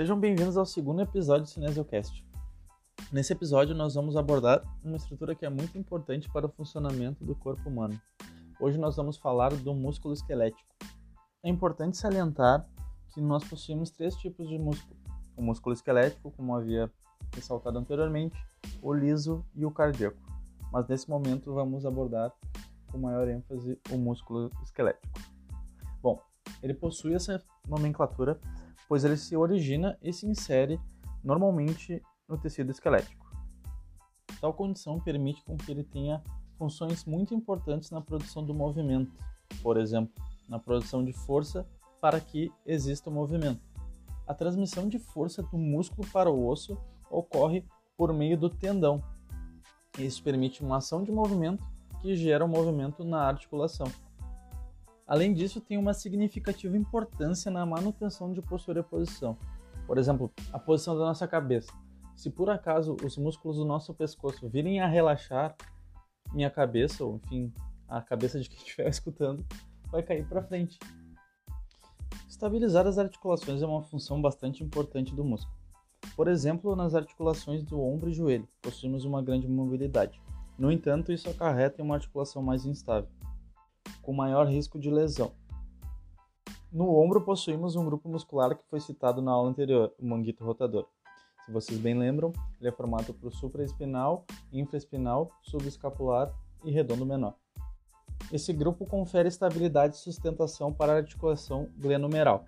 Sejam bem-vindos ao segundo episódio do Cinesiocast. Nesse episódio, nós vamos abordar uma estrutura que é muito importante para o funcionamento do corpo humano. Hoje nós vamos falar do músculo esquelético. É importante salientar que nós possuímos três tipos de músculo: o músculo esquelético, como havia ressaltado anteriormente, o liso e o cardíaco. Mas nesse momento vamos abordar com maior ênfase o músculo esquelético. Bom, ele possui essa nomenclatura pois ele se origina e se insere normalmente no tecido esquelético. Tal condição permite com que ele tenha funções muito importantes na produção do movimento, por exemplo, na produção de força para que exista o movimento. A transmissão de força do músculo para o osso ocorre por meio do tendão. Isso permite uma ação de movimento que gera o um movimento na articulação. Além disso, tem uma significativa importância na manutenção de postura e posição. Por exemplo, a posição da nossa cabeça. Se por acaso os músculos do nosso pescoço virem a relaxar, minha cabeça, ou enfim, a cabeça de quem estiver escutando, vai cair para frente. Estabilizar as articulações é uma função bastante importante do músculo. Por exemplo, nas articulações do ombro e joelho, possuímos uma grande mobilidade. No entanto, isso acarreta em uma articulação mais instável com maior risco de lesão. No ombro possuímos um grupo muscular que foi citado na aula anterior, o manguito rotador. Se vocês bem lembram, ele é formado por supraespinal, infraespinal, subescapular e redondo menor. Esse grupo confere estabilidade e sustentação para a articulação glenomeral.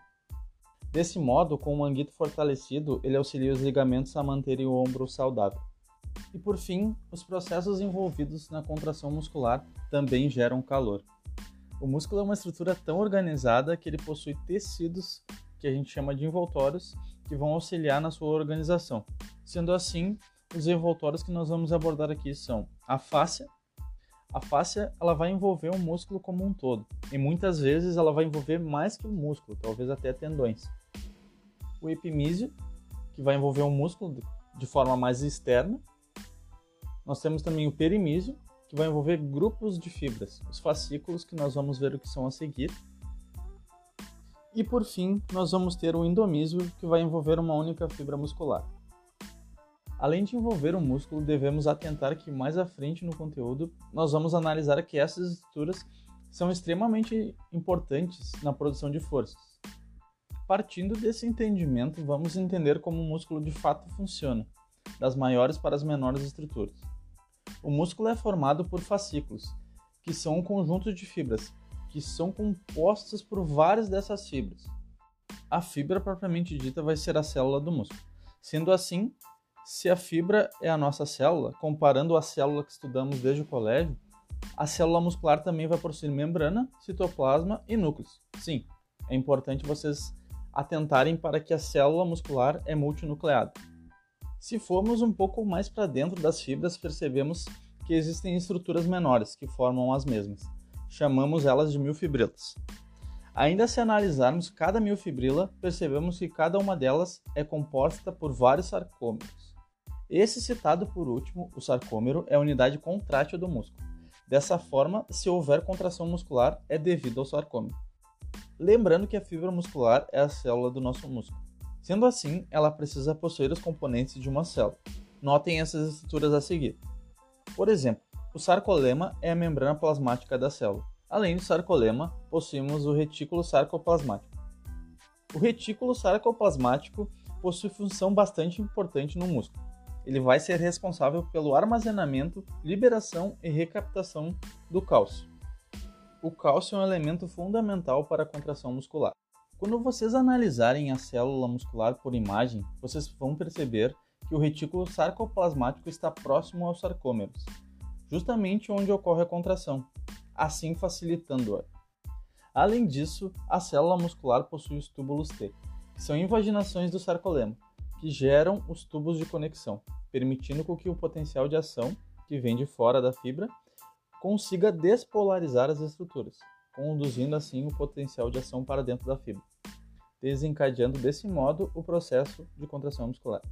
Desse modo, com o manguito fortalecido, ele auxilia os ligamentos a manterem o ombro saudável. E por fim, os processos envolvidos na contração muscular também geram calor. O músculo é uma estrutura tão organizada que ele possui tecidos que a gente chama de envoltórios que vão auxiliar na sua organização. Sendo assim, os envoltórios que nós vamos abordar aqui são a fáscia. A fáscia ela vai envolver o músculo como um todo e muitas vezes ela vai envolver mais que o músculo, talvez até tendões. O epimísio, que vai envolver o músculo de forma mais externa. Nós temos também o perimísio, que vai envolver grupos de fibras, os fascículos, que nós vamos ver o que são a seguir. E por fim, nós vamos ter o endomísio, que vai envolver uma única fibra muscular. Além de envolver o músculo, devemos atentar que mais à frente no conteúdo nós vamos analisar que essas estruturas são extremamente importantes na produção de forças. Partindo desse entendimento, vamos entender como o músculo de fato funciona, das maiores para as menores estruturas. O músculo é formado por fascículos, que são um conjunto de fibras, que são compostas por várias dessas fibras. A fibra propriamente dita vai ser a célula do músculo. Sendo assim, se a fibra é a nossa célula, comparando a célula que estudamos desde o colégio, a célula muscular também vai possuir membrana, citoplasma e núcleos. Sim, é importante vocês atentarem para que a célula muscular é multinucleada. Se formos um pouco mais para dentro das fibras, percebemos que existem estruturas menores que formam as mesmas. Chamamos elas de miofibrilas. Ainda se analisarmos cada miofibrila, percebemos que cada uma delas é composta por vários sarcômeros. Esse citado por último, o sarcômero, é a unidade contrátil do músculo. Dessa forma, se houver contração muscular, é devido ao sarcômero. Lembrando que a fibra muscular é a célula do nosso músculo. Sendo assim, ela precisa possuir os componentes de uma célula. Notem essas estruturas a seguir. Por exemplo, o sarcolema é a membrana plasmática da célula. Além do sarcolema, possuímos o retículo sarcoplasmático. O retículo sarcoplasmático possui função bastante importante no músculo. Ele vai ser responsável pelo armazenamento, liberação e recaptação do cálcio. O cálcio é um elemento fundamental para a contração muscular. Quando vocês analisarem a célula muscular por imagem, vocês vão perceber que o retículo sarcoplasmático está próximo aos sarcômeros, justamente onde ocorre a contração, assim facilitando-a. Além disso, a célula muscular possui os túbulos T, que são invaginações do sarcolema, que geram os tubos de conexão, permitindo que o potencial de ação, que vem de fora da fibra, consiga despolarizar as estruturas, conduzindo assim o potencial de ação para dentro da fibra desencadeando desse modo o processo de contração muscular.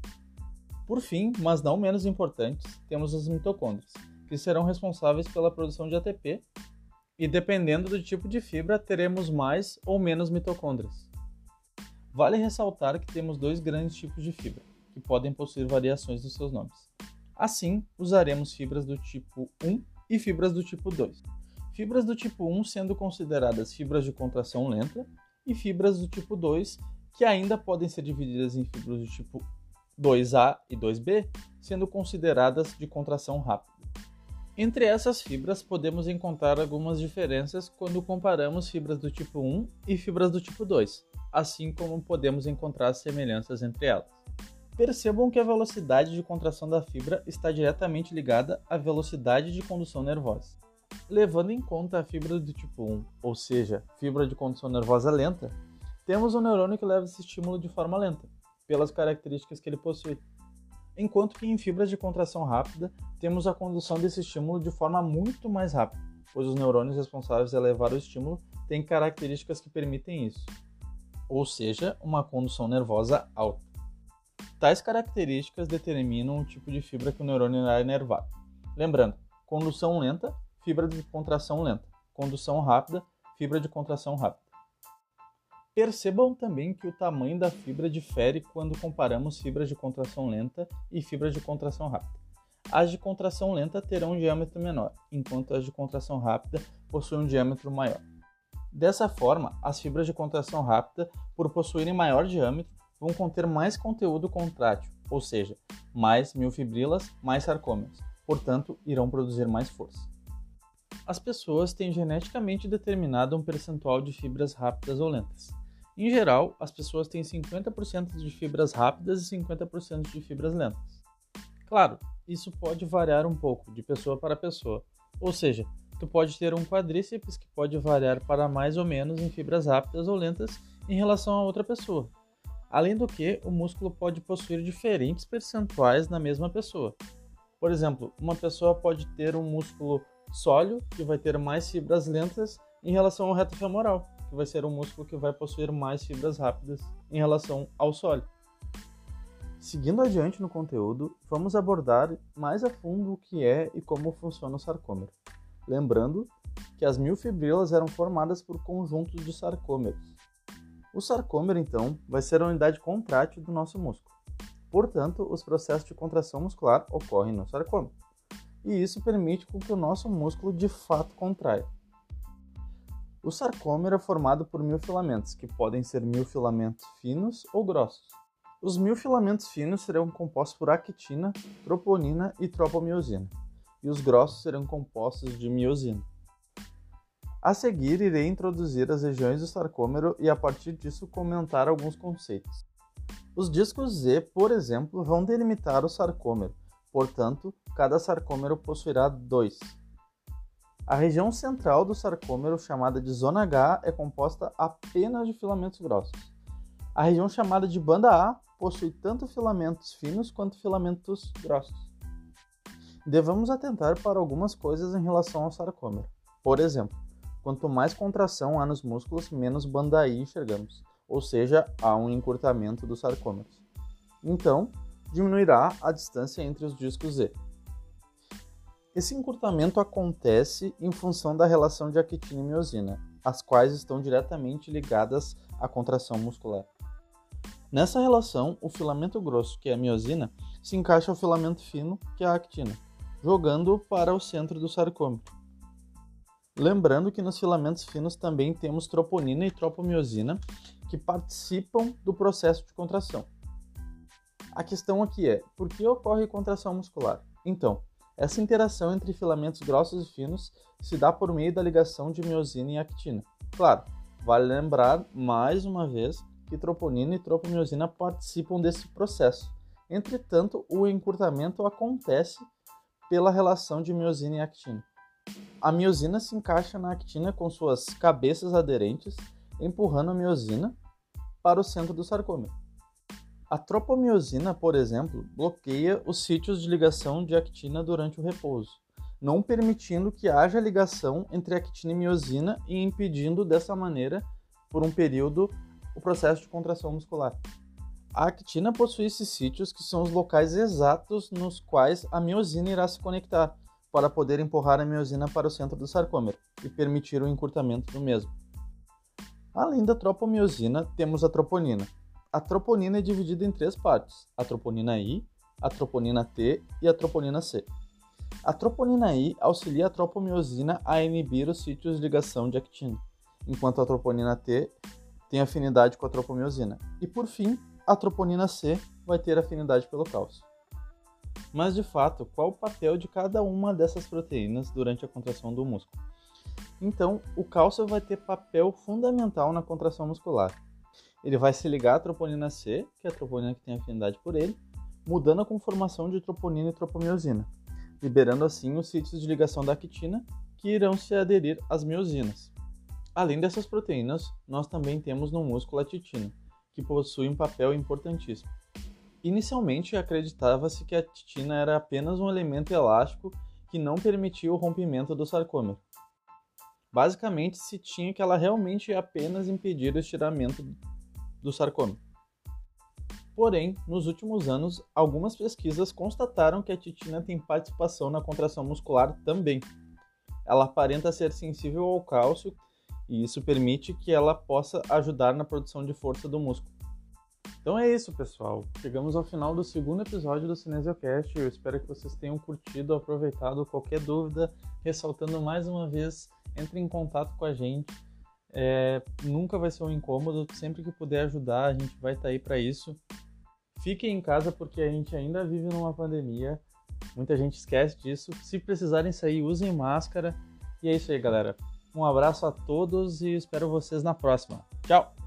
Por fim, mas não menos importantes, temos as mitocôndrias, que serão responsáveis pela produção de ATP, e dependendo do tipo de fibra, teremos mais ou menos mitocôndrias. Vale ressaltar que temos dois grandes tipos de fibra, que podem possuir variações dos seus nomes. Assim, usaremos fibras do tipo 1 e fibras do tipo 2. Fibras do tipo 1 sendo consideradas fibras de contração lenta e fibras do tipo 2 que ainda podem ser divididas em fibras do tipo 2A e 2B, sendo consideradas de contração rápida. Entre essas fibras, podemos encontrar algumas diferenças quando comparamos fibras do tipo 1 e fibras do tipo 2, assim como podemos encontrar semelhanças entre elas. Percebam que a velocidade de contração da fibra está diretamente ligada à velocidade de condução nervosa. Levando em conta a fibra do tipo 1, ou seja, fibra de condução nervosa lenta, temos um neurônio que leva esse estímulo de forma lenta, pelas características que ele possui. Enquanto que em fibras de contração rápida, temos a condução desse estímulo de forma muito mais rápida, pois os neurônios responsáveis a levar o estímulo têm características que permitem isso, ou seja, uma condução nervosa alta. Tais características determinam o tipo de fibra que o neurônio irá inervar. Lembrando, condução lenta, fibra de contração lenta. Condução rápida, fibra de contração rápida. Percebam também que o tamanho da fibra difere quando comparamos fibras de contração lenta e fibras de contração rápida. As de contração lenta terão um diâmetro menor, enquanto as de contração rápida possuem um diâmetro maior. Dessa forma, as fibras de contração rápida, por possuírem maior diâmetro, vão conter mais conteúdo contrátil, ou seja, mais miofibrilas, mais sarcômeros, portanto, irão produzir mais força. As pessoas têm geneticamente determinado um percentual de fibras rápidas ou lentas. Em geral, as pessoas têm 50% de fibras rápidas e 50% de fibras lentas. Claro, isso pode variar um pouco de pessoa para pessoa, ou seja, tu pode ter um quadríceps que pode variar para mais ou menos em fibras rápidas ou lentas em relação a outra pessoa. Além do que, o músculo pode possuir diferentes percentuais na mesma pessoa. Por exemplo, uma pessoa pode ter um músculo sólio, que vai ter mais fibras lentas em relação ao reto femoral, que vai ser um músculo que vai possuir mais fibras rápidas em relação ao sólido. Seguindo adiante no conteúdo, vamos abordar mais a fundo o que é e como funciona o sarcômero. Lembrando que as miofibrilas eram formadas por conjuntos de sarcômeros, o sarcômero, então, vai ser a unidade contrátil do nosso músculo. Portanto, os processos de contração muscular ocorrem no sarcômero. E isso permite com que o nosso músculo de fato contraia. O sarcômero é formado por mil filamentos, que podem ser mil filamentos finos ou grossos. Os mil filamentos finos serão compostos por actina, troponina e tropomiosina, e os grossos serão compostos de miosina. A seguir, irei introduzir as regiões do sarcômero e, a partir disso, comentar alguns conceitos. Os discos Z, por exemplo, vão delimitar o sarcômero, portanto, cada sarcômero possuirá dois. A região central do sarcômero, chamada de zona H, é composta apenas de filamentos grossos. A região chamada de banda A possui tanto filamentos finos quanto filamentos grossos. Devemos atentar para algumas coisas em relação ao sarcômero. Por exemplo, Quanto mais contração há nos músculos, menos banda I enxergamos, ou seja, há um encurtamento dos sarcômeros. Então, diminuirá a distância entre os discos Z. Esse encurtamento acontece em função da relação de actina e miosina, as quais estão diretamente ligadas à contração muscular. Nessa relação, o filamento grosso, que é a miosina, se encaixa ao filamento fino, que é a actina, jogando-o para o centro do sarcômero. Lembrando que nos filamentos finos também temos troponina e tropomiosina que participam do processo de contração. A questão aqui é: por que ocorre contração muscular? Então, essa interação entre filamentos grossos e finos se dá por meio da ligação de miosina e actina. Claro, vale lembrar mais uma vez que troponina e tropomiosina participam desse processo. Entretanto, o encurtamento acontece pela relação de miosina e actina. A miosina se encaixa na actina com suas cabeças aderentes, empurrando a miosina para o centro do sarcômero. A tropomiosina, por exemplo, bloqueia os sítios de ligação de actina durante o repouso, não permitindo que haja ligação entre actina e miosina e impedindo dessa maneira, por um período, o processo de contração muscular. A actina possui esses sítios que são os locais exatos nos quais a miosina irá se conectar, para poder empurrar a miosina para o centro do sarcômero e permitir o encurtamento do mesmo. Além da tropomiosina, temos a troponina, A troponina é dividida em três partes: a troponina I, a troponina T e a troponina C. A troponina I auxilia a tropomiosina a inibir os sítios de ligação de actina, enquanto a troponina T tem afinidade com a tropomiosina. E por fim, a troponina C vai ter afinidade pelo cálcio. Mas de fato, qual o papel de cada uma dessas proteínas durante a contração do músculo? Então, o cálcio vai ter papel fundamental na contração muscular. Ele vai se ligar à troponina C, que é a troponina que tem afinidade por ele, mudando a conformação de troponina e tropomiosina, liberando assim os sítios de ligação da actina que irão se aderir às miosinas. Além dessas proteínas, nós também temos no músculo a titina, que possui um papel importantíssimo. Inicialmente acreditava-se que a titina era apenas um elemento elástico que não permitia o rompimento do sarcômero. Basicamente, se tinha que ela realmente apenas impedir o estiramento do sarcômero. Porém, nos últimos anos, algumas pesquisas constataram que a titina tem participação na contração muscular também. Ela aparenta ser sensível ao cálcio e isso permite que ela possa ajudar na produção de força do músculo. Então é isso, pessoal. Chegamos ao final do segundo episódio do Cinesiocast. Eu espero que vocês tenham curtido, aproveitado. Qualquer dúvida, ressaltando mais uma vez, entre em contato com a gente. É, nunca vai ser um incômodo. Sempre que puder ajudar, a gente vai estar tá aí para isso. Fiquem em casa porque a gente ainda vive numa pandemia. Muita gente esquece disso. Se precisarem sair, usem máscara. E é isso aí, galera. Um abraço a todos e espero vocês na próxima. Tchau!